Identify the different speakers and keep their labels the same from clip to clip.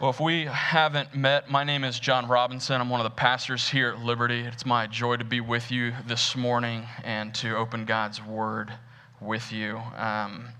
Speaker 1: Well, if we haven't met, my name is John Robinson. I'm one of the pastors here at Liberty. It's my joy to be with you this morning and to open God's Word with you. Um,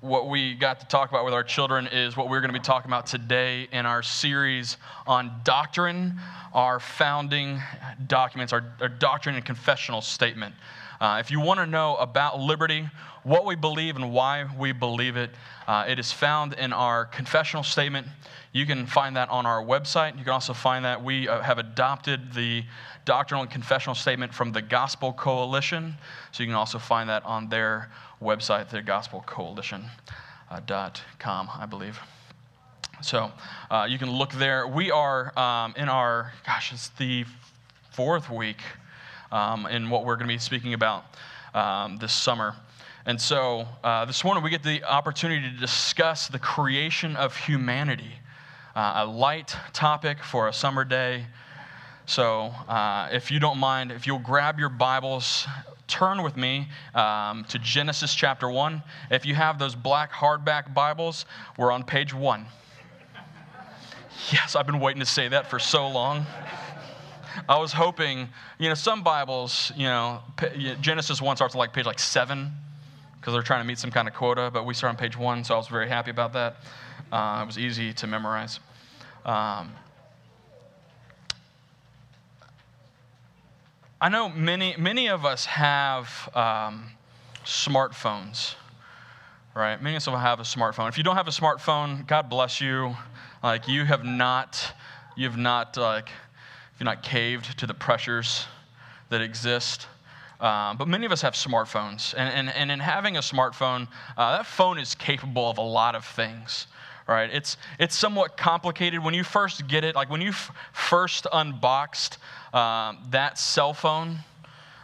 Speaker 1: what we got to talk about with our children is what we're going to be talking about today in our series on doctrine, our founding documents, our, our doctrine and confessional statement. Uh, if you want to know about liberty, what we believe, and why we believe it, uh, it is found in our confessional statement. You can find that on our website. You can also find that we uh, have adopted the doctrinal and confessional statement from the Gospel Coalition. So you can also find that on their website, the Gospel Coalition. Uh, I believe. So uh, you can look there. We are um, in our, gosh, it's the fourth week um, in what we're going to be speaking about um, this summer. And so uh, this morning we get the opportunity to discuss the creation of humanity, uh, a light topic for a summer day. So uh, if you don't mind, if you'll grab your Bibles, turn with me um, to Genesis chapter 1. If you have those black hardback Bibles, we're on page 1. Yes, I've been waiting to say that for so long. I was hoping, you know, some Bibles, you know, Genesis 1 starts like page like 7 because they're trying to meet some kind of quota, but we start on page one, so I was very happy about that. Uh, it was easy to memorize. Um, I know many, many of us have um, smartphones, right? Many of us have a smartphone. If you don't have a smartphone, God bless you. Like you have not, you have not like, you've not caved to the pressures that exist. Um, but many of us have smartphones. And, and, and in having a smartphone, uh, that phone is capable of a lot of things. Right? It's, it's somewhat complicated. When you first get it, like when you f- first unboxed um, that cell phone,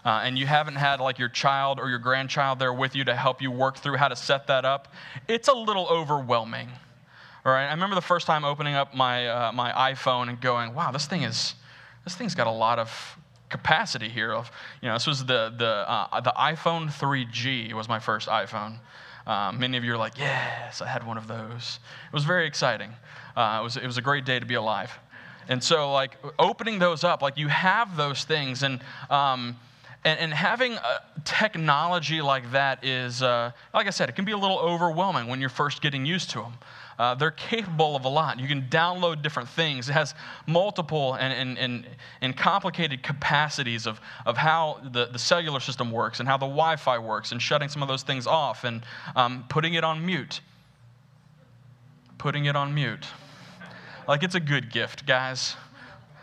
Speaker 1: uh, and you haven't had like your child or your grandchild there with you to help you work through how to set that up, it's a little overwhelming. All right, I remember the first time opening up my, uh, my iPhone and going, wow, this thing is, this thing's got a lot of capacity here of, you know, this was the, the, uh, the iPhone 3G was my first iPhone. Um, many of you are like, yes, I had one of those. It was very exciting. Uh, it, was, it was a great day to be alive. And so, like, opening those up, like, you have those things. And, um, and, and, having technology like that is, uh, like I said, it can be a little overwhelming when you're first getting used to them. Uh, they're capable of a lot. You can download different things. It has multiple and, and, and, and complicated capacities of, of how the, the cellular system works and how the Wi Fi works and shutting some of those things off and um, putting it on mute. Putting it on mute. Like it's a good gift, guys.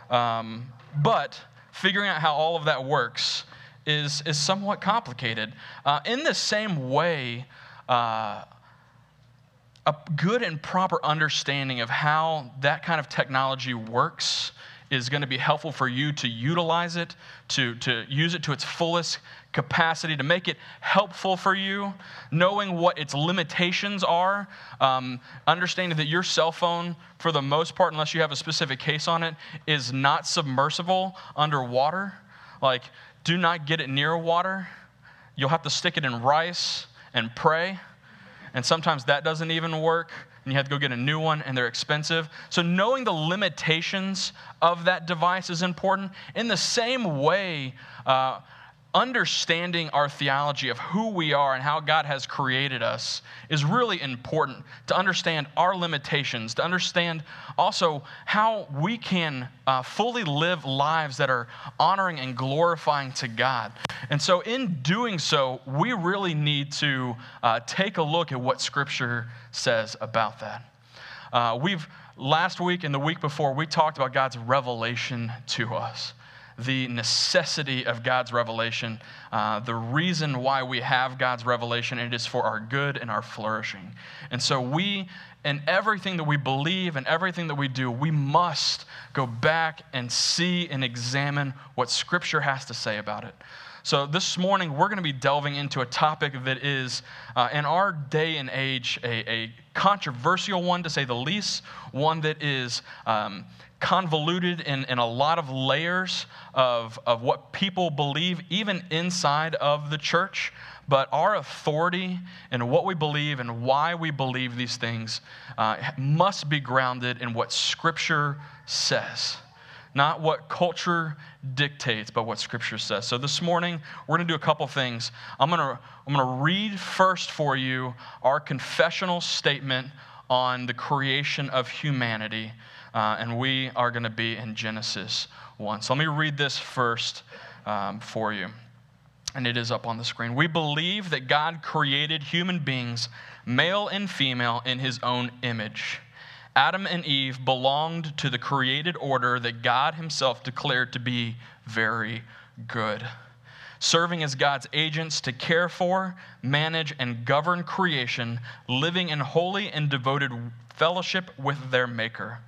Speaker 1: Um, but figuring out how all of that works is, is somewhat complicated. Uh, in the same way, uh, a good and proper understanding of how that kind of technology works is going to be helpful for you to utilize it, to, to use it to its fullest capacity, to make it helpful for you, knowing what its limitations are, um, understanding that your cell phone, for the most part, unless you have a specific case on it, is not submersible underwater. Like, do not get it near water. You'll have to stick it in rice and pray and sometimes that doesn't even work, and you have to go get a new one, and they're expensive. So, knowing the limitations of that device is important. In the same way, uh, understanding our theology of who we are and how God has created us is really important to understand our limitations, to understand also how we can uh, fully live lives that are honoring and glorifying to God. And so, in doing so, we really need to uh, take a look at what Scripture says about that. Uh, we've last week and the week before, we talked about God's revelation to us the necessity of God's revelation, uh, the reason why we have God's revelation, it is for our good and our flourishing. And so we, in everything that we believe and everything that we do, we must go back and see and examine what Scripture has to say about it. So, this morning, we're going to be delving into a topic that is, uh, in our day and age, a, a, controversial one to say the least, one that is um, convoluted in, in a lot of layers of, of what people believe, even inside of the church. But our authority and what we believe and why we believe these things uh, must be grounded in what Scripture says not what culture dictates, but what Scripture says. So this morning, we're going to do a couple things. I'm going to, I'm going to read first for you our confessional statement on the creation of humanity, uh, and we are going to be in Genesis 1. So let me read this first um, for you. And it is up on the screen. We believe that God created human beings, male and female, in his own image. Adam and Eve belonged to the created order that God Himself declared to be very good, serving as God's agents to care for, manage, and govern creation, living in holy and devoted fellowship with their Maker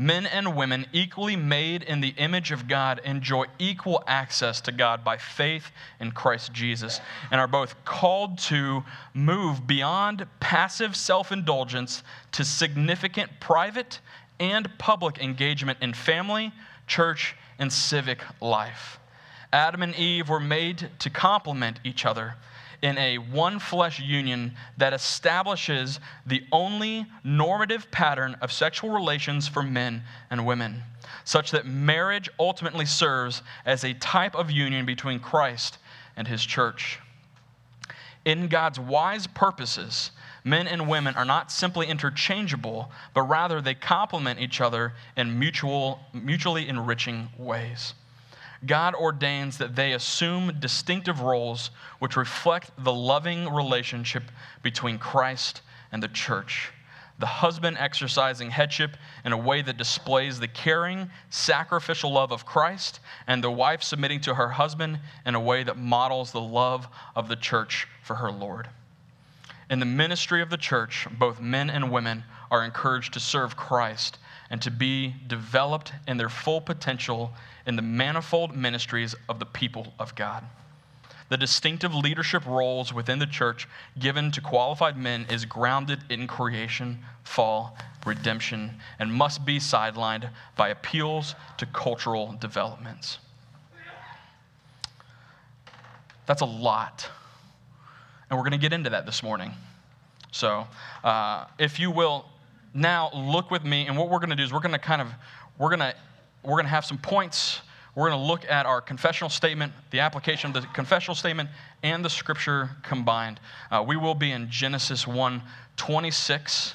Speaker 1: men and women, equally made in the image of God, enjoy equal access to God by faith in Christ Jesus and are both called to move beyond passive self indulgence to significant private and public engagement in family, church, and civic life. Adam and Eve were made to complement each other in a one flesh union that establishes the only normative pattern of sexual relations for men and women, such that marriage ultimately serves as a type of union between Christ and his church. In God's wise purposes, men and women are not simply interchangeable, but rather they complement each other in mutual, mutually enriching ways. God ordains that they assume distinctive roles which reflect the loving relationship between Christ and the church. The husband exercising headship in a way that displays the caring, sacrificial love of Christ, and the wife submitting to her husband in a way that models the love of the church for her Lord. In the ministry of the church, both men and women are encouraged to serve Christ and to be developed in their full potential in the manifold ministries of the people of God. The distinctive leadership roles within the church given to qualified men is grounded in creation, fall, redemption, and must be sidelined by appeals to cultural developments. That's a lot. And we're going to get into that this morning. So, uh, if you will, now look with me, and what we're going to do is we're going to kind of we're going to we're going to have some points. We're going to look at our confessional statement, the application of the confessional statement, and the scripture combined. Uh, we will be in Genesis 1 26.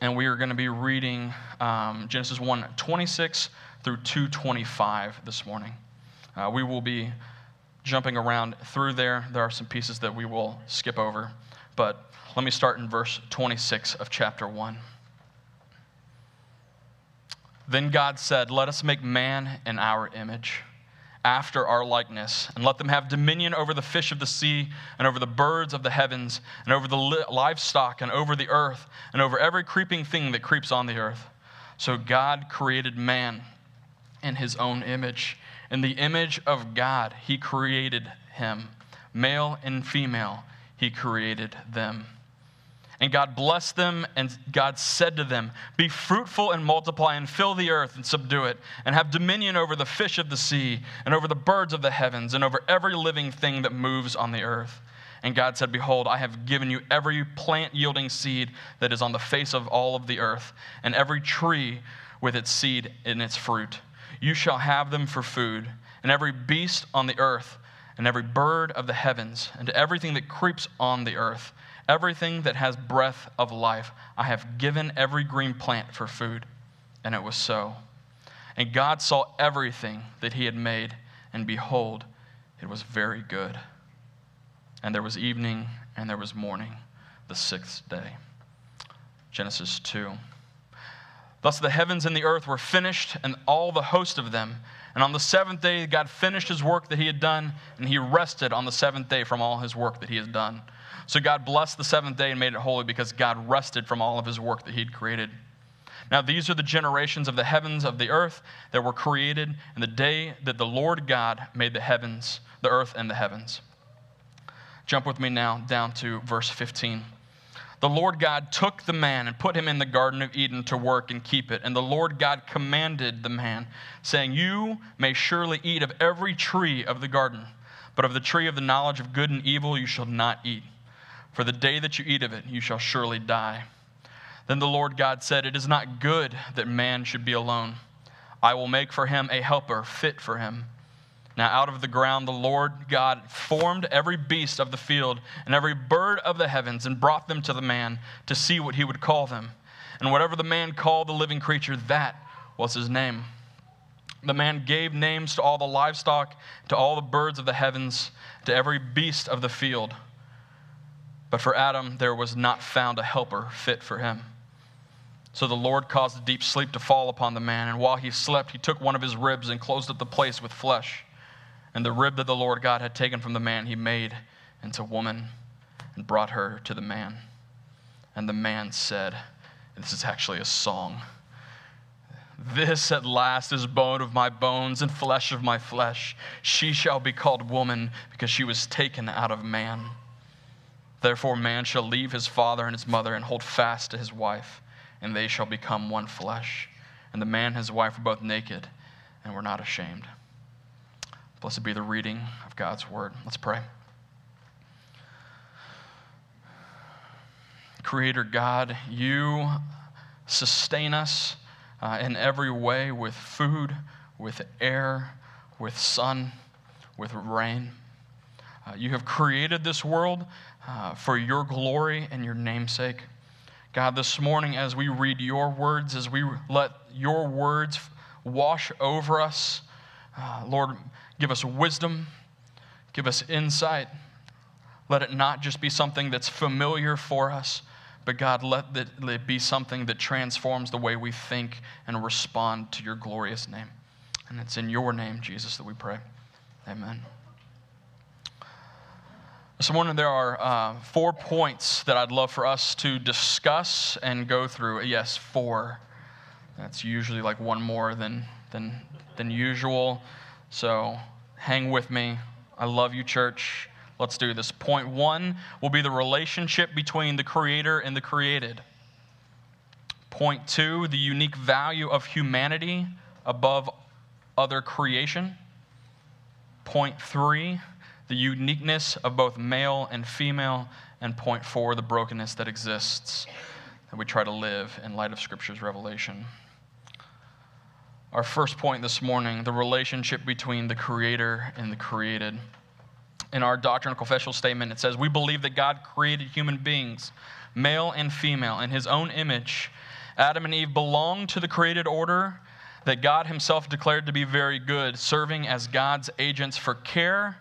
Speaker 1: And we are going to be reading um, Genesis 1 26 through 225 this morning. Uh, we will be jumping around through there. There are some pieces that we will skip over. But let me start in verse 26 of chapter 1. Then God said, Let us make man in our image, after our likeness, and let them have dominion over the fish of the sea, and over the birds of the heavens, and over the livestock, and over the earth, and over every creeping thing that creeps on the earth. So God created man in his own image. In the image of God, he created him. Male and female, he created them. And God blessed them, and God said to them, Be fruitful and multiply, and fill the earth and subdue it, and have dominion over the fish of the sea, and over the birds of the heavens, and over every living thing that moves on the earth. And God said, Behold, I have given you every plant yielding seed that is on the face of all of the earth, and every tree with its seed in its fruit. You shall have them for food, and every beast on the earth, and every bird of the heavens, and everything that creeps on the earth Everything that has breath of life, I have given every green plant for food. And it was so. And God saw everything that he had made, and behold, it was very good. And there was evening, and there was morning, the sixth day. Genesis 2. Thus the heavens and the earth were finished, and all the host of them. And on the seventh day, God finished his work that he had done, and he rested on the seventh day from all his work that he had done. So God blessed the seventh day and made it holy because God rested from all of his work that he had created. Now, these are the generations of the heavens of the earth that were created in the day that the Lord God made the heavens, the earth, and the heavens. Jump with me now down to verse 15. The Lord God took the man and put him in the Garden of Eden to work and keep it. And the Lord God commanded the man, saying, You may surely eat of every tree of the garden, but of the tree of the knowledge of good and evil you shall not eat. For the day that you eat of it, you shall surely die. Then the Lord God said, It is not good that man should be alone. I will make for him a helper fit for him. Now, out of the ground, the Lord God formed every beast of the field and every bird of the heavens and brought them to the man to see what he would call them. And whatever the man called the living creature, that was his name. The man gave names to all the livestock, to all the birds of the heavens, to every beast of the field. But for Adam, there was not found a helper fit for him. So the Lord caused a deep sleep to fall upon the man, and while he slept, he took one of his ribs and closed up the place with flesh. And the rib that the Lord God had taken from the man, he made into woman and brought her to the man. And the man said, This is actually a song. This at last is bone of my bones and flesh of my flesh. She shall be called woman because she was taken out of man. Therefore, man shall leave his father and his mother and hold fast to his wife and they shall become one flesh. And the man and his wife were both naked and were not ashamed. Blessed be the reading of God's word. Let's pray. Creator God, you sustain us uh, in every way with food, with air, with sun, with rain. Uh, you have created this world uh, for your glory and your namesake. God, this morning, as we read your words, as we let your words wash over us, uh, Lord, give us wisdom, give us insight. Let it not just be something that's familiar for us, but God, let it be something that transforms the way we think and respond to your glorious name. And it's in your name, Jesus, that we pray. Amen. This morning, there are uh, four points that I'd love for us to discuss and go through. Yes, four. That's usually like one more than, than, than usual. So hang with me. I love you, church. Let's do this. Point one will be the relationship between the Creator and the created. Point two, the unique value of humanity above other creation. Point three, the uniqueness of both male and female, and point four, the brokenness that exists that we try to live in light of Scripture's revelation. Our first point this morning the relationship between the Creator and the created. In our doctrinal confessional statement, it says, We believe that God created human beings, male and female, in His own image. Adam and Eve belong to the created order that God Himself declared to be very good, serving as God's agents for care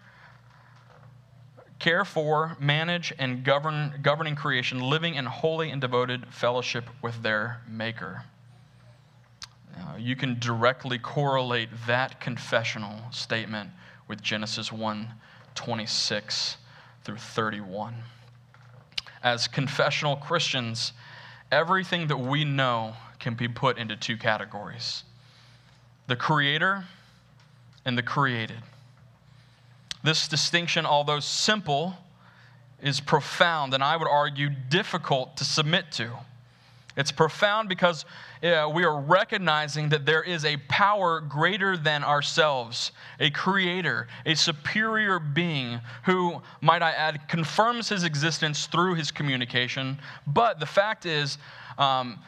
Speaker 1: care for, manage, and govern governing creation, living in holy and devoted fellowship with their Maker. Uh, you can directly correlate that confessional statement with Genesis 1 26 through 31. As confessional Christians, everything that we know can be put into two categories the Creator and the created. This distinction, although simple, is profound and I would argue difficult to submit to. It's profound because we are recognizing that there is a power greater than ourselves, a creator, a superior being who, might I add, confirms his existence through his communication. But the fact is, um,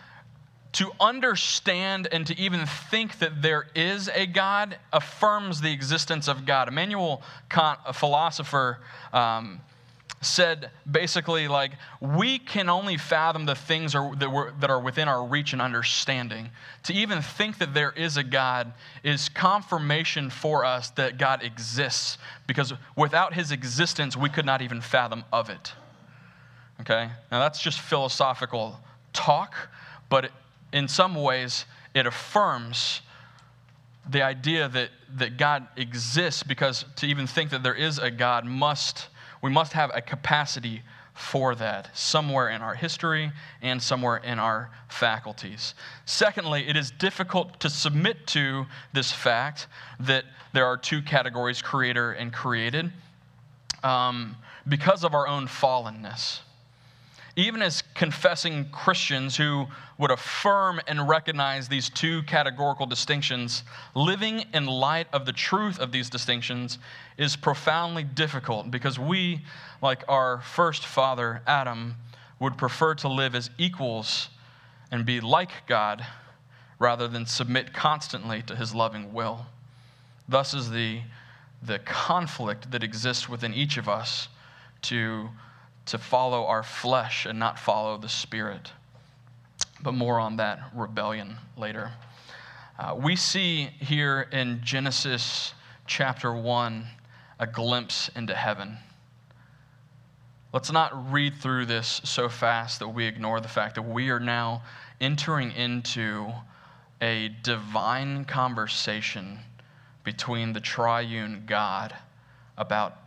Speaker 1: to understand and to even think that there is a God affirms the existence of God. Immanuel Kant, a philosopher, um, said basically like we can only fathom the things are, that, that are within our reach and understanding. To even think that there is a God is confirmation for us that God exists, because without His existence, we could not even fathom of it. Okay, now that's just philosophical talk, but. In some ways, it affirms the idea that, that God exists because to even think that there is a God must, we must have a capacity for that, somewhere in our history and somewhere in our faculties. Secondly, it is difficult to submit to this fact that there are two categories creator and created um, because of our own fallenness even as confessing Christians who would affirm and recognize these two categorical distinctions, living in light of the truth of these distinctions is profoundly difficult because we, like our first father, Adam, would prefer to live as equals and be like God rather than submit constantly to his loving will. Thus is the, the conflict that exists within each of us to to follow our flesh and not follow the Spirit. But more on that rebellion later. Uh, we see here in Genesis chapter 1 a glimpse into heaven. Let's not read through this so fast that we ignore the fact that we are now entering into a divine conversation between the triune God about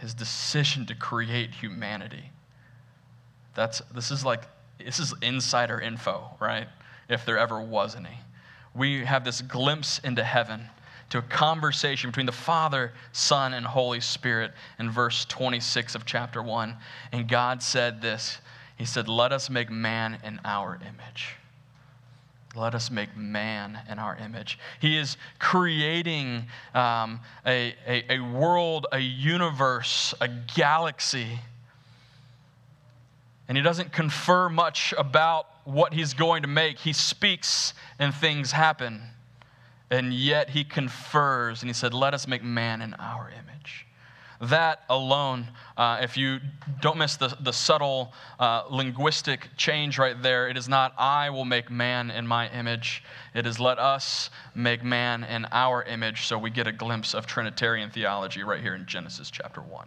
Speaker 1: his decision to create humanity. That's, this is like, this is insider info, right? If there ever was any. We have this glimpse into heaven, to a conversation between the Father, Son, and Holy Spirit in verse 26 of chapter 1. And God said this He said, Let us make man in our image. Let us make man in our image. He is creating um, a, a, a world, a universe, a galaxy. And he doesn't confer much about what he's going to make. He speaks and things happen. And yet he confers and he said, Let us make man in our image. That alone, uh, if you don't miss the, the subtle uh, linguistic change right there, it is not, I will make man in my image. It is, let us make man in our image. So we get a glimpse of Trinitarian theology right here in Genesis chapter 1.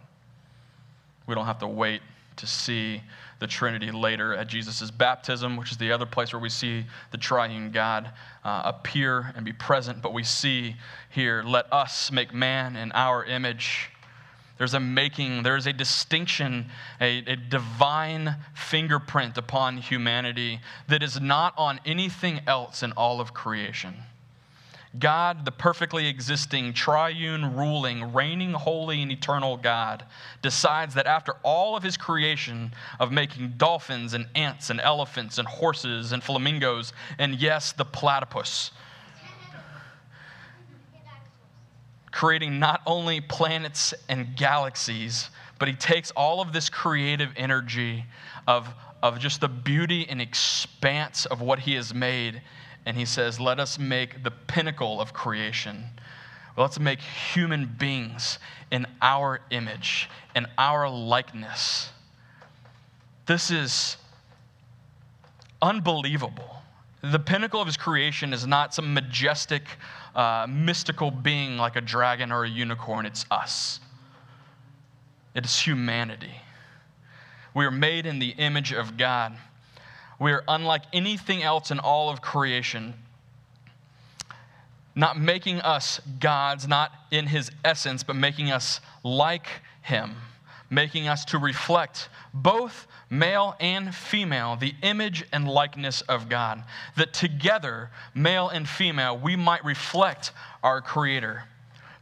Speaker 1: We don't have to wait to see the Trinity later at Jesus' baptism, which is the other place where we see the triune God uh, appear and be present. But we see here, let us make man in our image. There's a making, there's a distinction, a, a, divine fingerprint upon humanity that is not on anything else in all of creation. God, the perfectly existing, triune, ruling, reigning, holy, and eternal God, decides that after all of his creation of making dolphins and ants and elephants and horses and flamingos, and yes, the platypus, creating not only planets and galaxies, but he takes all of this creative energy of, of just the beauty and expanse of what he has made, and he says, Let us make the pinnacle of creation. Let's make human beings in our image, in our likeness. This is unbelievable. The pinnacle of his creation is not some majestic uh, mystical being like a dragon or a unicorn, it's us. It is humanity. We are made in the image of God. We are unlike anything else in all of creation. Not making us gods, not in his essence, but making us like him, making us to reflect both male and female, the image and likeness of God, that together, male and female, we might reflect our Creator.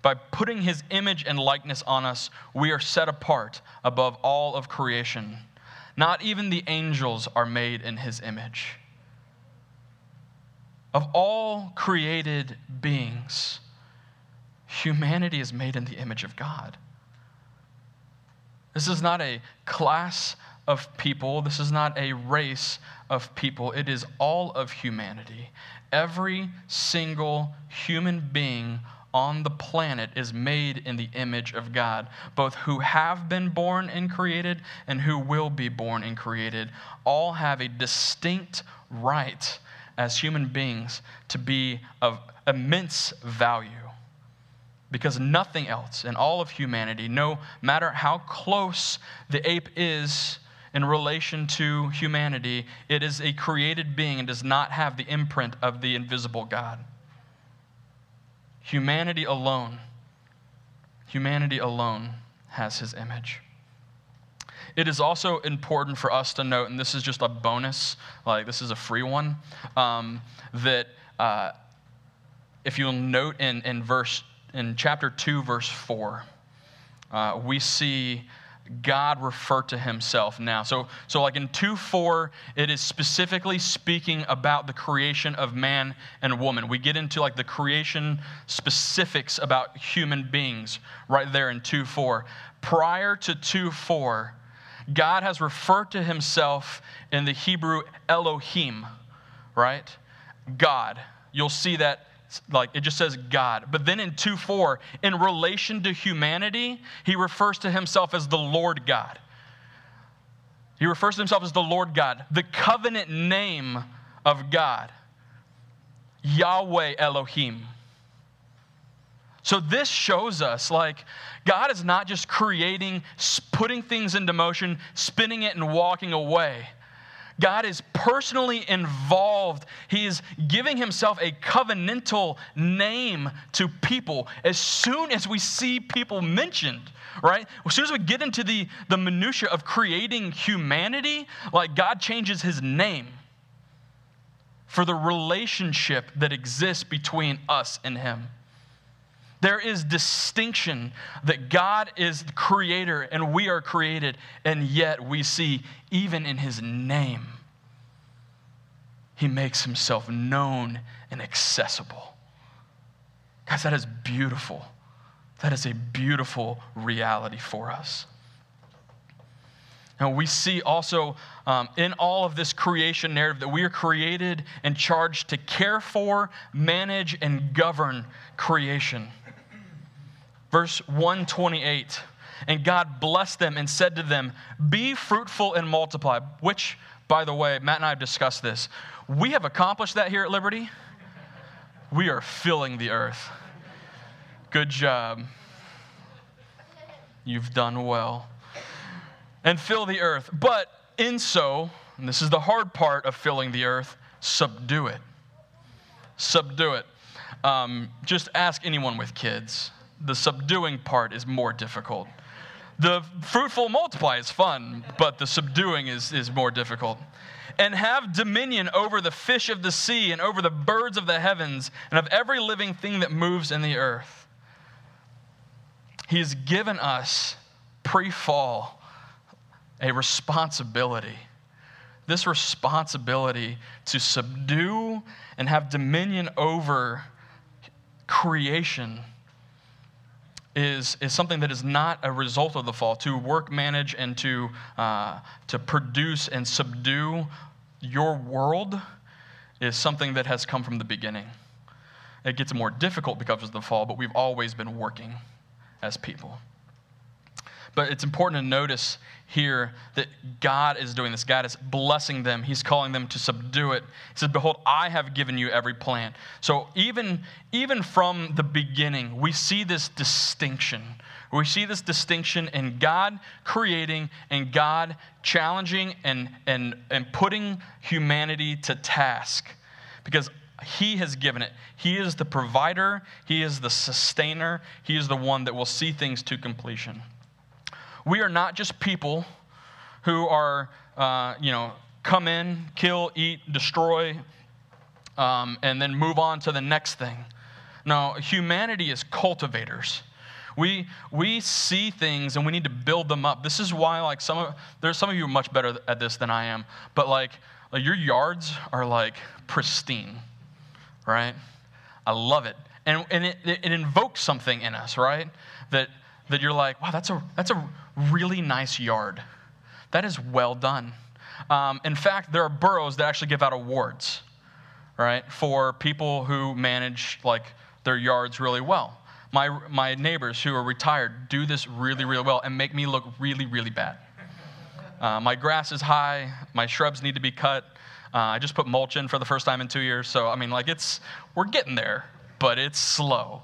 Speaker 1: By putting His image and likeness on us, we are set apart above all of creation. Not even the angels are made in His image. Of all created beings, humanity is made in the image of God. This is not a class of people. This is not a race of people. It is all of humanity. Every single human being on the planet is made in the image of God. Both who have been born and created and who will be born and created all have a distinct right as human beings to be of immense value. Because nothing else in all of humanity, no matter how close the ape is in relation to humanity, it is a created being and does not have the imprint of the invisible God. Humanity alone, humanity alone has his image. it is also important for us to note, and this is just a bonus, like this is a free one, um, that uh, if you'll note in, in verse in chapter 2, verse 4, uh, we see God refer to himself now. So, so like in 2 4, it is specifically speaking about the creation of man and woman. We get into like the creation specifics about human beings right there in 2 4. Prior to 2 4, God has referred to himself in the Hebrew Elohim, right? God. You'll see that like it just says God. But then in 2 4, in relation to humanity, he refers to himself as the Lord God. He refers to himself as the Lord God, the covenant name of God, Yahweh Elohim. So this shows us like God is not just creating, putting things into motion, spinning it, and walking away. God is personally involved. He is giving himself a covenantal name to people as soon as we see people mentioned, right? As soon as we get into the, the minutia of creating humanity, like God changes his name for the relationship that exists between us and him. There is distinction that God is the creator and we are created, and yet we see, even in his name, he makes himself known and accessible. Guys, that is beautiful. That is a beautiful reality for us. And we see also um, in all of this creation narrative that we are created and charged to care for, manage, and govern creation. Verse 128 And God blessed them and said to them, Be fruitful and multiply. Which, by the way, Matt and I have discussed this. We have accomplished that here at Liberty. We are filling the earth. Good job. You've done well. And fill the earth. But in so, and this is the hard part of filling the earth, subdue it. Subdue it. Um, just ask anyone with kids the subduing part is more difficult. The fruitful multiply is fun, but the subduing is, is more difficult. And have dominion over the fish of the sea and over the birds of the heavens and of every living thing that moves in the earth. He has given us pre fall a responsibility. This responsibility to subdue and have dominion over creation is, is something that is not a result of the fall. To work, manage, and to, uh, to produce and subdue your world is something that has come from the beginning. It gets more difficult because of the fall, but we've always been working as people. But it's important to notice here that God is doing this. God is blessing them. He's calling them to subdue it. He says, Behold, I have given you every plant. So even, even from the beginning, we see this distinction. We see this distinction in God creating and God challenging and, and, and putting humanity to task. Because he has given it. He is the provider, He is the sustainer, He is the one that will see things to completion. We are not just people who are, uh, you know, come in, kill, eat, destroy, um, and then move on to the next thing. No, humanity is cultivators. We, we see things and we need to build them up. This is why, like, some of, there's some of you much better at this than I am, but like, like your yards are like pristine, right? I love it. And, and it, it invokes something in us, right? That, that you're like, wow, that's a, that's a really nice yard. That is well done. Um, in fact, there are boroughs that actually give out awards, right, for people who manage like their yards really well. My, my neighbors who are retired do this really, really well and make me look really, really bad. Uh, my grass is high. My shrubs need to be cut. Uh, I just put mulch in for the first time in two years. So, I mean, like, it's, we're getting there, but it's slow,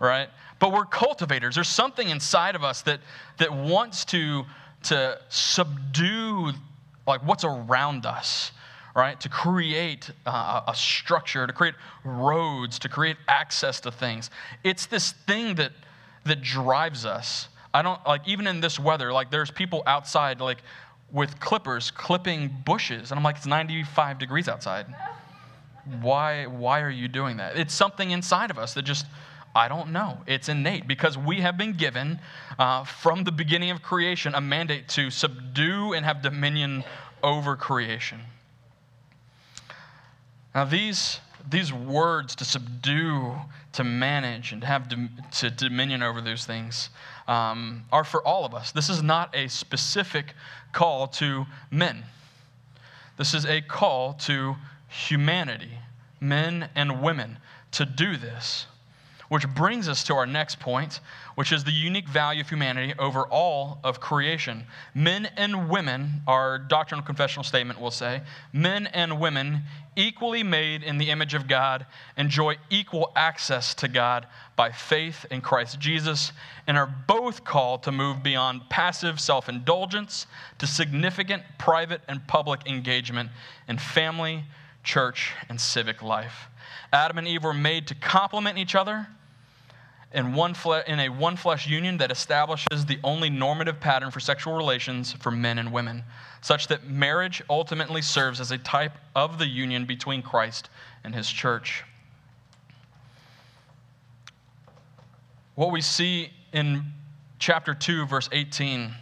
Speaker 1: right? But we're cultivators. There's something inside of us that, that wants to, to subdue like what's around us, right? To create uh, a structure, to create roads, to create access to things. It's this thing that, that drives us. I don't like even in this weather, like there's people outside like with clippers clipping bushes, and I'm like, it's 95 degrees outside. Why why are you doing that? It's something inside of us that just I don't know. It's innate because we have been given uh, from the beginning of creation a mandate to subdue and have dominion over creation. Now, these, these words to subdue, to manage, and to have to dominion over those things um, are for all of us. This is not a specific call to men, this is a call to humanity, men and women, to do this. Which brings us to our next point, which is the unique value of humanity over all of creation. Men and women, our doctrinal confessional statement will say, men and women equally made in the image of God enjoy equal access to God by faith in Christ Jesus and are both called to move beyond passive self indulgence to significant private and public engagement in family, church, and civic life. Adam and Eve were made to complement each other in, one fle- in a one flesh union that establishes the only normative pattern for sexual relations for men and women, such that marriage ultimately serves as a type of the union between Christ and his church. What we see in chapter 2, verse 18,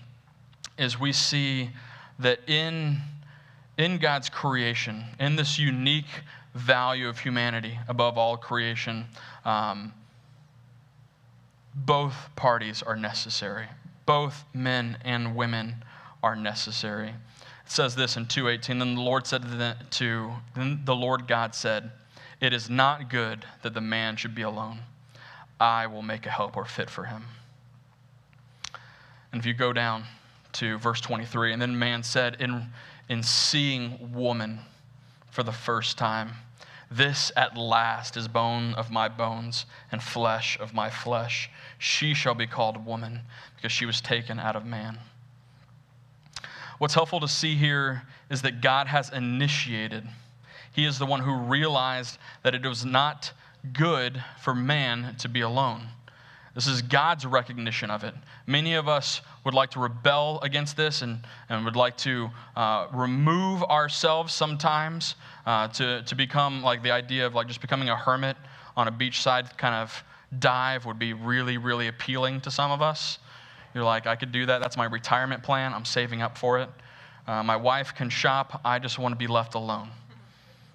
Speaker 1: is we see that in, in God's creation, in this unique value of humanity above all creation, um, both parties are necessary. Both men and women are necessary. It says this in 2:18. Then the Lord said to, the, to then the Lord God said, "It is not good that the man should be alone. I will make a helper fit for him." And if you go down to verse 23, and then man said, in, in seeing woman for the first time, this at last is bone of my bones and flesh of my flesh. She shall be called woman because she was taken out of man. What's helpful to see here is that God has initiated. He is the one who realized that it was not good for man to be alone. This is God's recognition of it. Many of us would like to rebel against this and, and would like to uh, remove ourselves sometimes uh, to, to become like the idea of like just becoming a hermit on a beachside kind of dive would be really, really appealing to some of us. You're like, I could do that. That's my retirement plan. I'm saving up for it. Uh, my wife can shop. I just want to be left alone.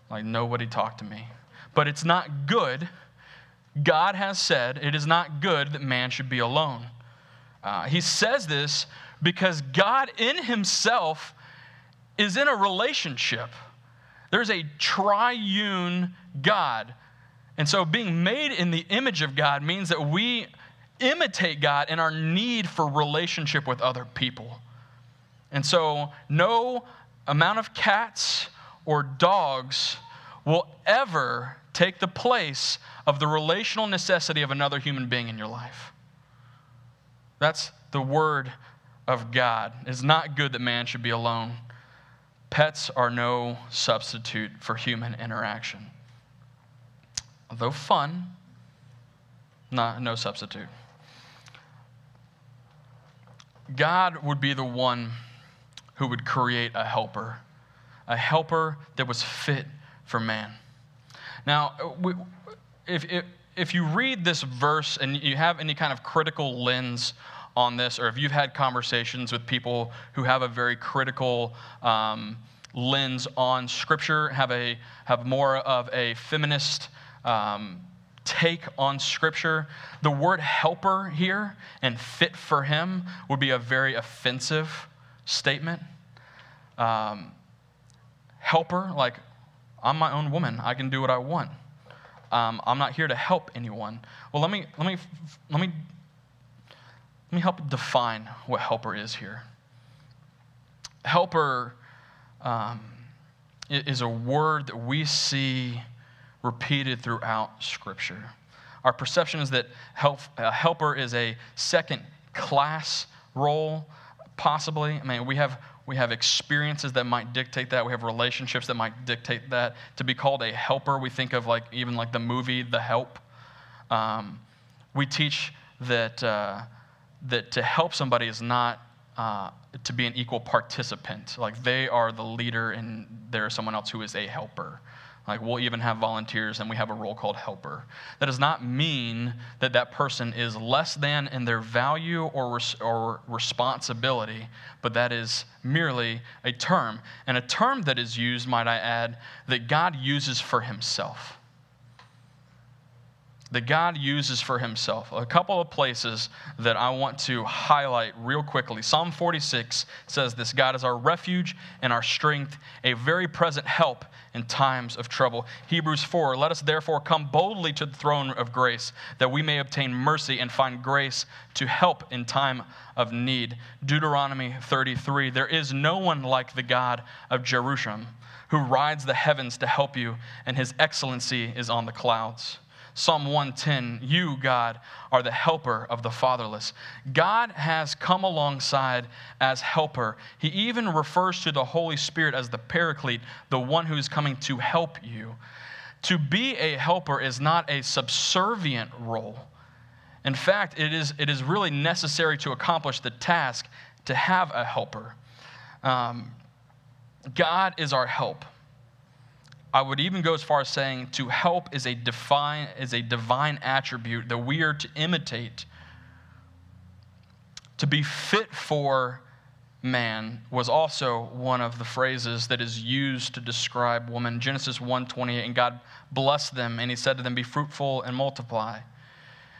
Speaker 1: Like, nobody talk to me. But it's not good God has said it is not good that man should be alone. Uh, he says this because God in himself is in a relationship. There's a triune God. And so being made in the image of God means that we imitate God in our need for relationship with other people. And so no amount of cats or dogs will ever take the place of the relational necessity of another human being in your life. That's the word of God. It's not good that man should be alone. Pets are no substitute for human interaction. Although fun, not, no substitute. God would be the one who would create a helper, a helper that was fit for man. Now, uh, if, if, if you read this verse and you have any kind of critical lens on this, or if you've had conversations with people who have a very critical um, lens on Scripture, have, a, have more of a feminist um, take on Scripture, the word helper here and fit for him would be a very offensive statement. Um, helper, like I'm my own woman. I can do what I want. Um, I'm not here to help anyone. Well, let me, let, me, let, me, let me help define what helper is here. Helper um, is a word that we see repeated throughout Scripture. Our perception is that help, a helper is a second class role, possibly. I mean, we have we have experiences that might dictate that. We have relationships that might dictate that. To be called a helper, we think of like even like the movie The Help. Um, we teach that uh, that to help somebody is not uh, to be an equal participant. Like they are the leader and there's someone else who is a helper. Like we'll even have volunteers and we have a role called helper. That does not mean that that person is less than in their value or, res- or responsibility, but that is merely a term. And a term that is used, might I add, that God uses for himself that God uses for himself. A couple of places that I want to highlight real quickly. Psalm 46 says this God is our refuge and our strength, a very present help in times of trouble. Hebrews 4 Let us therefore come boldly to the throne of grace, that we may obtain mercy and find grace to help in time of need. Deuteronomy 33 There is no one like the God of Jerusalem who rides the heavens to help you, and his excellency is on the clouds. Psalm 110 You, God, are the helper of the fatherless. God has come alongside as helper. He even refers to the Holy Spirit as the paraclete, the one who is coming to help you. To be a helper is not a subservient role. In fact, it is, it is really necessary to accomplish the task to have a helper. Um, God is our help. I would even go as far as saying to help is a divine, is a divine attribute that we are to imitate. To be fit for man was also one of the phrases that is used to describe woman. Genesis 1:28, and God blessed them, and he said to them, Be fruitful and multiply.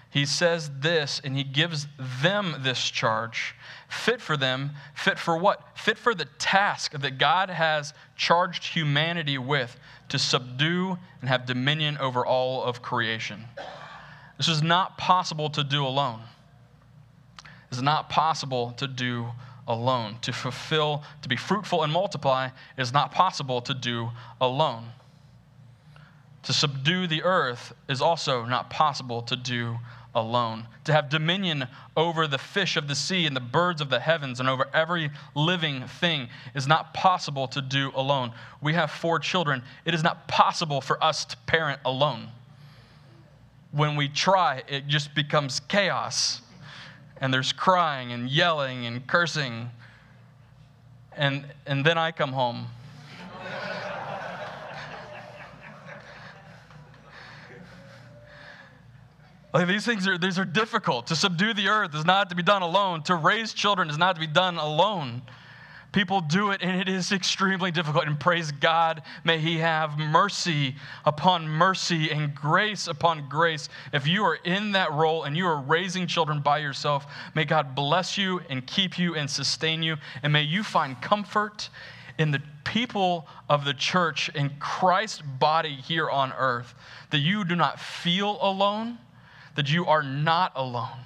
Speaker 1: He says this, and he gives them this charge fit for them. Fit for what? Fit for the task that God has charged humanity with to subdue and have dominion over all of creation. This is not possible to do alone. It's not possible to do alone. To fulfill, to be fruitful and multiply is not possible to do alone. To subdue the earth is also not possible to do alone. To have dominion over the fish of the sea and the birds of the heavens and over every living thing is not possible to do alone. We have four children. It is not possible for us to parent alone. When we try, it just becomes chaos. And there's crying and yelling and cursing. And, and then I come home Like these things are these are difficult. To subdue the earth is not to be done alone. To raise children is not to be done alone. People do it and it is extremely difficult. And praise God, may He have mercy upon mercy and grace upon grace. If you are in that role and you are raising children by yourself, may God bless you and keep you and sustain you. And may you find comfort in the people of the church, in Christ's body here on earth, that you do not feel alone that you are not alone.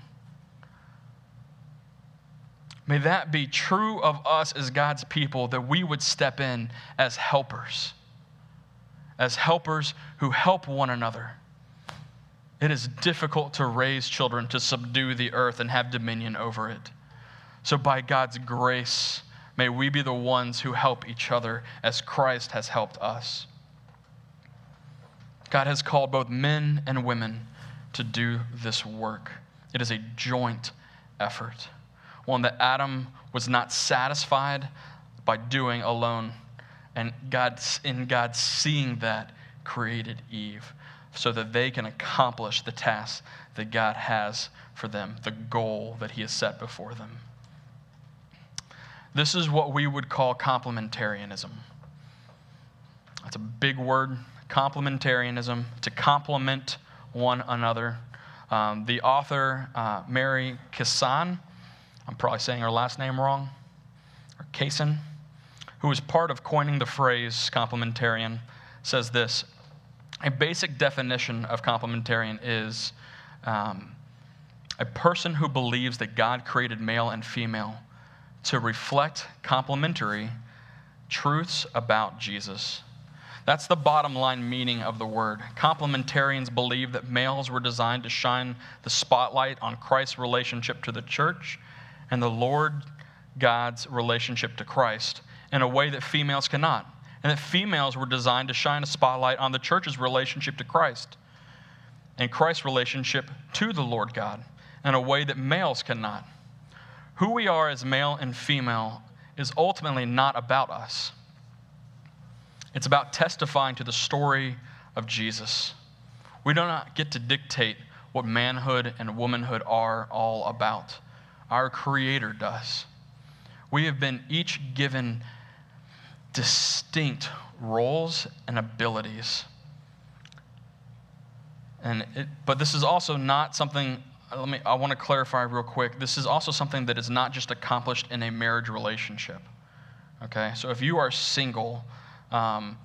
Speaker 1: May that be true of us as God's people, that we would step in as helpers, as helpers who help one another. It is difficult to raise children to subdue the earth and have dominion over it. So, by God's grace, may we be the ones who help each other as Christ has helped us. God has called both men and women to do this work. It is a joint effort, one that Adam was not satisfied by doing alone. And God, in God seeing that, created Eve so that they can accomplish the task that God has for them, the goal that He has set before them. This is what we would call complementarianism. That's a big word, complementarianism, to complement one another. Um, the author, uh, Mary Kassan, I'm probably saying her last name wrong, or Kaysen, who was part of coining the phrase complementarian, says this A basic definition of complementarian is um, a person who believes that God created male and female to reflect complementary truths about Jesus. That's the bottom line meaning of the word. Complementarians believe that males were designed to shine the spotlight on Christ's relationship to the church and the Lord God's relationship to Christ in a way that females cannot. And that females were designed to shine a spotlight on the church's relationship to Christ and Christ's relationship to the Lord God in a way that males cannot. who we are as male and female is ultimately not about us. It's about testifying to the story of Jesus. We do not get to dictate what manhood and womanhood are all about. Our Creator does. We have been each given distinct roles and abilities. And it, but this is also not something let me I want to clarify real quick. This is also something that is not just accomplished in a marriage relationship. Okay? So if you are single, um,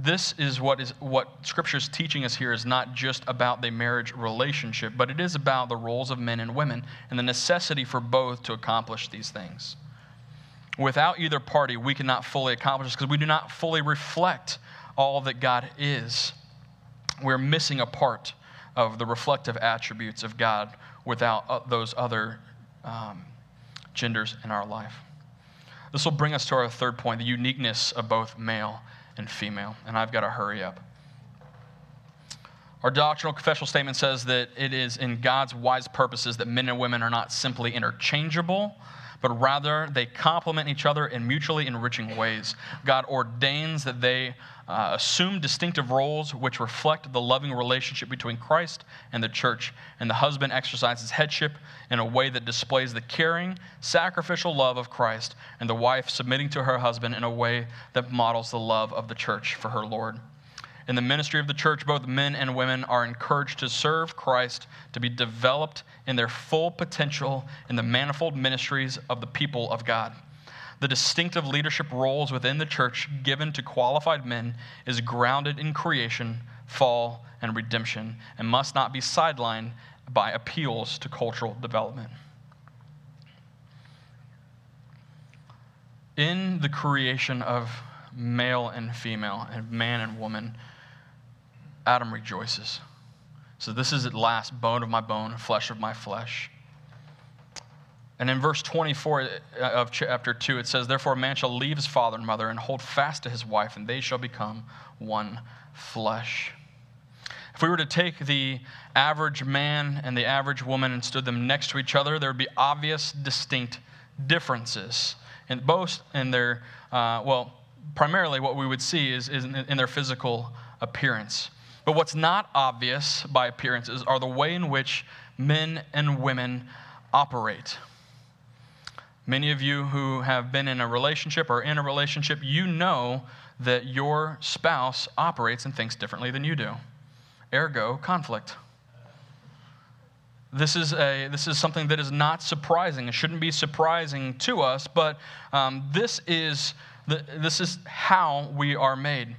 Speaker 1: this is what is what scripture is teaching us here is not just about the marriage relationship but it is about the roles of men and women and the necessity for both to accomplish these things. Without either party we cannot fully accomplish this because we do not fully reflect all that god is. We're missing a part of the reflective attributes of god without uh, those other um, genders in our life. This will bring us to our third point the uniqueness of both male and female. And I've got to hurry up. Our doctrinal confessional statement says that it is in God's wise purposes that men and women are not simply interchangeable, but rather they complement each other in mutually enriching ways. God ordains that they uh, assume distinctive roles which reflect the loving relationship between Christ and the church, and the husband exercises headship in a way that displays the caring, sacrificial love of Christ, and the wife submitting to her husband in a way that models the love of the church for her Lord. In the ministry of the church, both men and women are encouraged to serve Christ, to be developed in their full potential in the manifold ministries of the people of God. The distinctive leadership roles within the church given to qualified men is grounded in creation, fall, and redemption, and must not be sidelined by appeals to cultural development. In the creation of male and female, and man and woman, Adam rejoices. So this is at last bone of my bone, flesh of my flesh. And in verse 24 uh, of chapter 2, it says, Therefore a man shall leave his father and mother and hold fast to his wife, and they shall become one flesh. If we were to take the average man and the average woman and stood them next to each other, there would be obvious, distinct differences. And both in their, uh, well, primarily what we would see is, is in their physical appearance. But what's not obvious by appearances are the way in which men and women operate. Many of you who have been in a relationship or in a relationship, you know that your spouse operates and thinks differently than you do. Ergo, conflict. This is, a, this is something that is not surprising. It shouldn't be surprising to us, but um, this, is the, this is how we are made.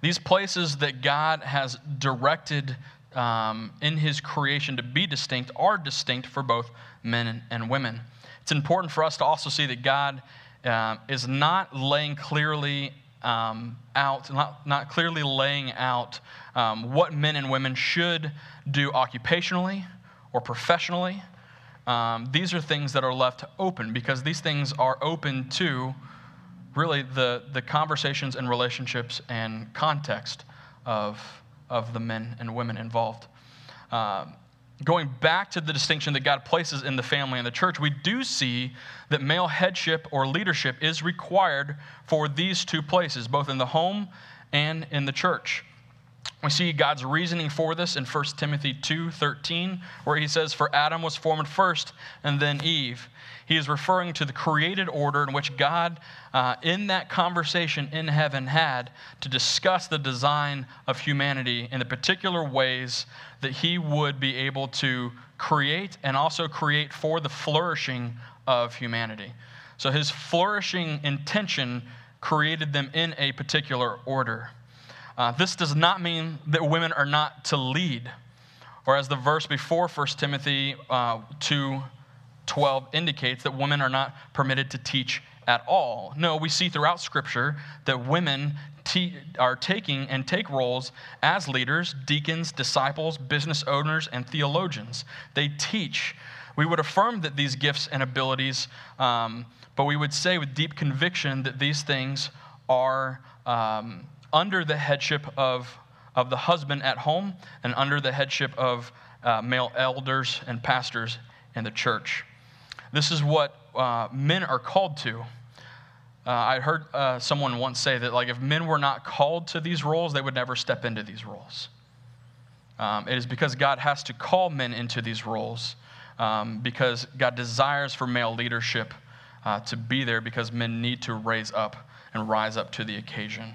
Speaker 1: These places that God has directed um, in His creation to be distinct are distinct for both men and women. It's important for us to also see that God uh, is not laying clearly um, out, not, not clearly laying out um, what men and women should do occupationally or professionally. Um, these are things that are left open because these things are open to really the, the conversations and relationships and context of, of the men and women involved. Uh, going back to the distinction that God places in the family and the church, we do see that male headship or leadership is required for these two places, both in the home and in the church. We see God's reasoning for this in 1 Timothy 2:13 where he says for Adam was formed first and then Eve. He is referring to the created order in which God, uh, in that conversation in heaven, had to discuss the design of humanity in the particular ways that He would be able to create and also create for the flourishing of humanity. So His flourishing intention created them in a particular order. Uh, this does not mean that women are not to lead. Or as the verse before 1 Timothy uh, 2 12 indicates that women are not permitted to teach at all. No, we see throughout Scripture that women te- are taking and take roles as leaders, deacons, disciples, business owners, and theologians. They teach. We would affirm that these gifts and abilities, um, but we would say with deep conviction that these things are um, under the headship of, of the husband at home and under the headship of uh, male elders and pastors in the church. This is what uh, men are called to. Uh, I heard uh, someone once say that, like, if men were not called to these roles, they would never step into these roles. Um, it is because God has to call men into these roles, um, because God desires for male leadership uh, to be there, because men need to raise up and rise up to the occasion.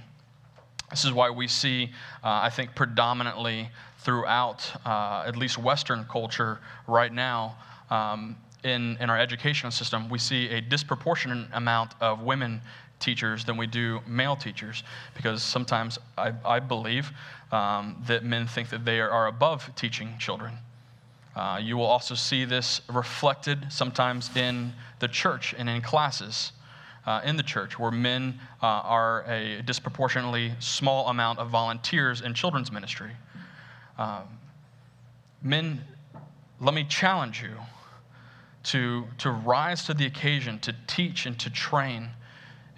Speaker 1: This is why we see, uh, I think, predominantly throughout uh, at least Western culture right now, um, in, in our educational system, we see a disproportionate amount of women teachers than we do male teachers because sometimes I, I believe um, that men think that they are above teaching children. Uh, you will also see this reflected sometimes in the church and in classes uh, in the church where men uh, are a disproportionately small amount of volunteers in children's ministry. Um, men, let me challenge you to, to rise to the occasion, to teach and to train.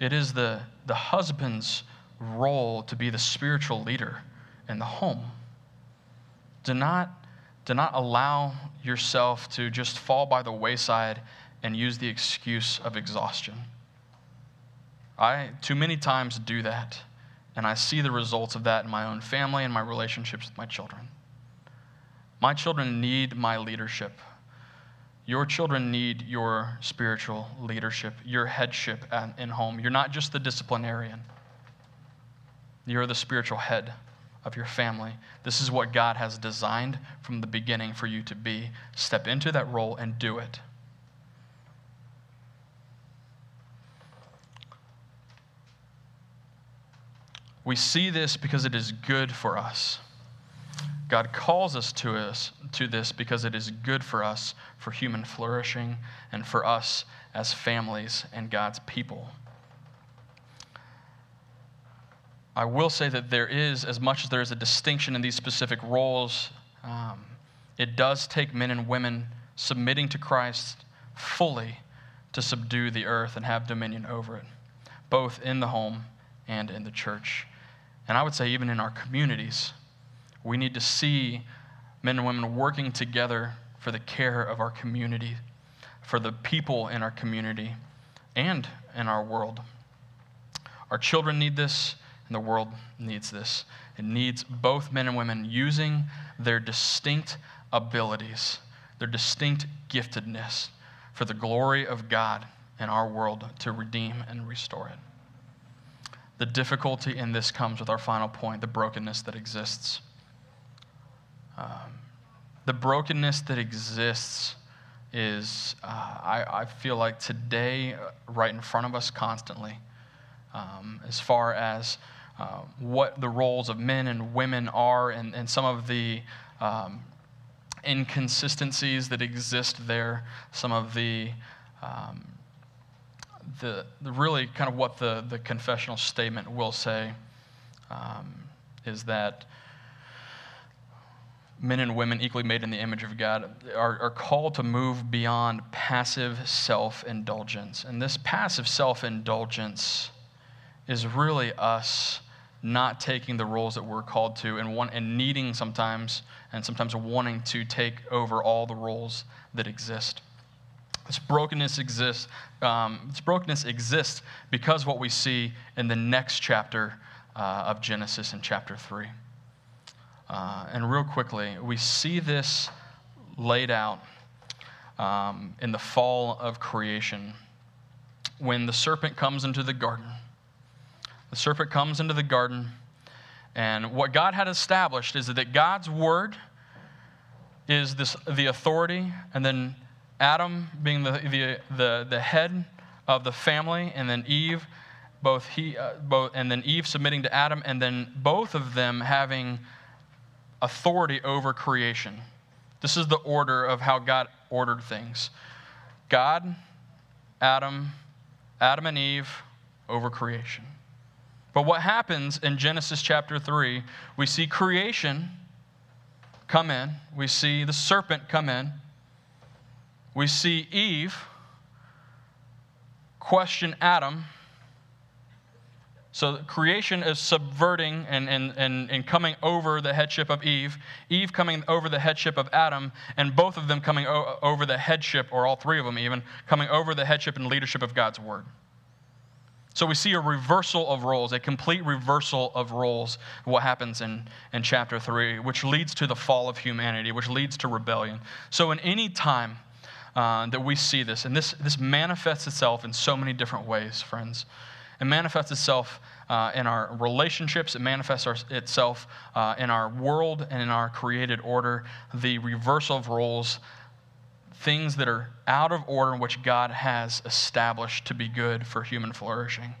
Speaker 1: It is the, the husband's role to be the spiritual leader in the home. Do not, do not allow yourself to just fall by the wayside and use the excuse of exhaustion. I too many times do that, and I see the results of that in my own family and my relationships with my children. My children need my leadership. Your children need your spiritual leadership, your headship in home. You're not just the disciplinarian, you're the spiritual head of your family. This is what God has designed from the beginning for you to be. Step into that role and do it. We see this because it is good for us. God calls us to us to this because it is good for us for human flourishing and for us as families and God's people. I will say that there is, as much as there is a distinction in these specific roles, um, it does take men and women submitting to Christ fully to subdue the earth and have dominion over it, both in the home and in the church. And I would say, even in our communities we need to see men and women working together for the care of our community, for the people in our community, and in our world. Our children need this, and the world needs this. It needs both men and women using their distinct abilities, their distinct giftedness for the glory of God in our world to redeem and restore it. The difficulty in this comes with our final point the brokenness that exists. Um, the brokenness that exists is, uh, I, I, feel like today, uh, right in front of us constantly, um, as far as uh, what the roles of men and women are and, and some of the um, inconsistencies that exist there, some of the, um, the, the, really kind of what the, the confessional statement will say um, is that men and women equally made in the image of God are, are called to move beyond passive self indulgence. And this passive self indulgence is really us not taking the roles that we're called to and, want, and needing sometimes and sometimes wanting to take over all the roles that exist. This brokenness exists. Um, this brokenness exists because what we see in the next chapter uh, of Genesis in chapter three. Uh, and real quickly, we see this laid out um, in the fall of creation when the serpent comes into the garden. The serpent comes into the garden, and what God had established is that God's word is this, the authority, and then Adam being the, the, the, the head of the family, and then Eve, both he, uh, both, and then Eve submitting to Adam, and then both of them having authority over creation. This is the order of how God ordered things God, Adam, Adam and Eve over creation. But what happens in Genesis chapter 3, we see creation come in, we see the serpent come in, we see Eve question Adam, So creation is subverting and, and, and, and coming over the headship of Eve, Eve coming over the headship of Adam, and both of them coming o- over the headship, or all three of them even, coming over the headship and leadership of God's word. So we see a reversal of roles, a complete reversal of roles, what happens in, in chapter 3, which leads to the fall of humanity, which leads to rebellion. So, in any time uh, that we see this, and this, this manifests itself in so many different ways, friends. It manifests itself uh, in our relationships, it manifests our, itself uh, in our world and in our created order. The reversal of roles things that are out of order which God has established to be good for human flourishing.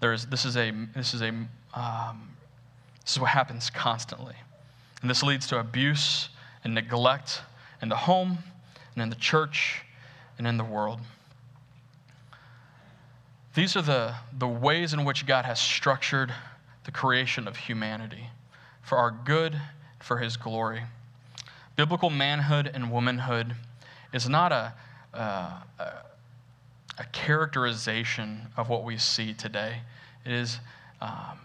Speaker 1: There is, this is a, this is a, um, this is what happens constantly. And this leads to abuse and neglect in the home and in the church and in the world. These are the, the ways in which God has structured the creation of humanity for our good, for his glory. Biblical manhood and womanhood is not a, uh, a characterization of what we see today. It is, um,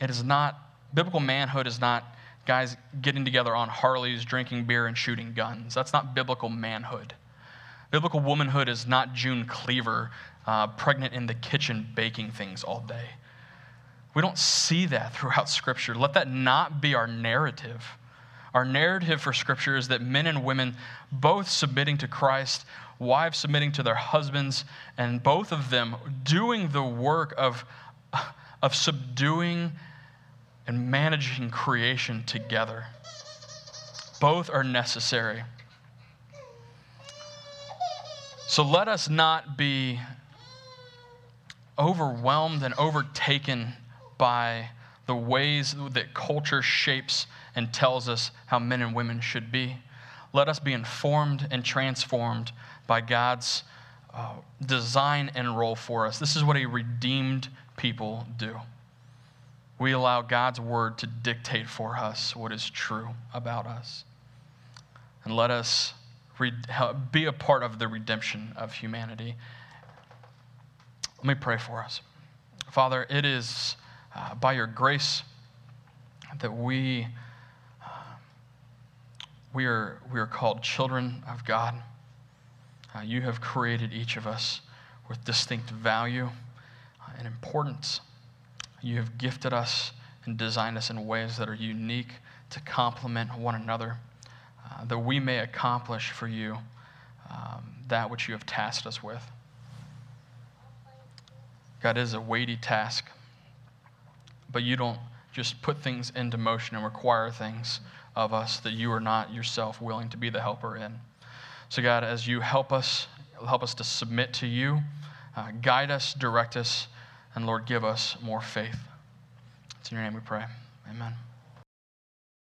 Speaker 1: it is not, biblical manhood is not guys getting together on Harleys, drinking beer, and shooting guns. That's not biblical manhood. Biblical womanhood is not June Cleaver uh, pregnant in the kitchen baking things all day. We don't see that throughout Scripture. Let that not be our narrative. Our narrative for Scripture is that men and women both submitting to Christ, wives submitting to their husbands, and both of them doing the work of, of subduing and managing creation together. Both are necessary. So let us not be overwhelmed and overtaken by the ways that culture shapes and tells us how men and women should be. Let us be informed and transformed by God's uh, design and role for us. This is what a redeemed people do. We allow God's word to dictate for us what is true about us. And let us be a part of the redemption of humanity. Let me pray for us. Father, it is uh, by your grace that we we are, we are called children of God. Uh, you have created each of us with distinct value uh, and importance. You have gifted us and designed us in ways that are unique to complement one another, uh, that we may accomplish for you um, that which you have tasked us with. God is a weighty task, but you don't just put things into motion and require things of us that you are not yourself willing to be the helper in. So, God, as you help us, help us to submit to you, uh, guide us, direct us, and Lord, give us more faith. It's in your name we pray. Amen.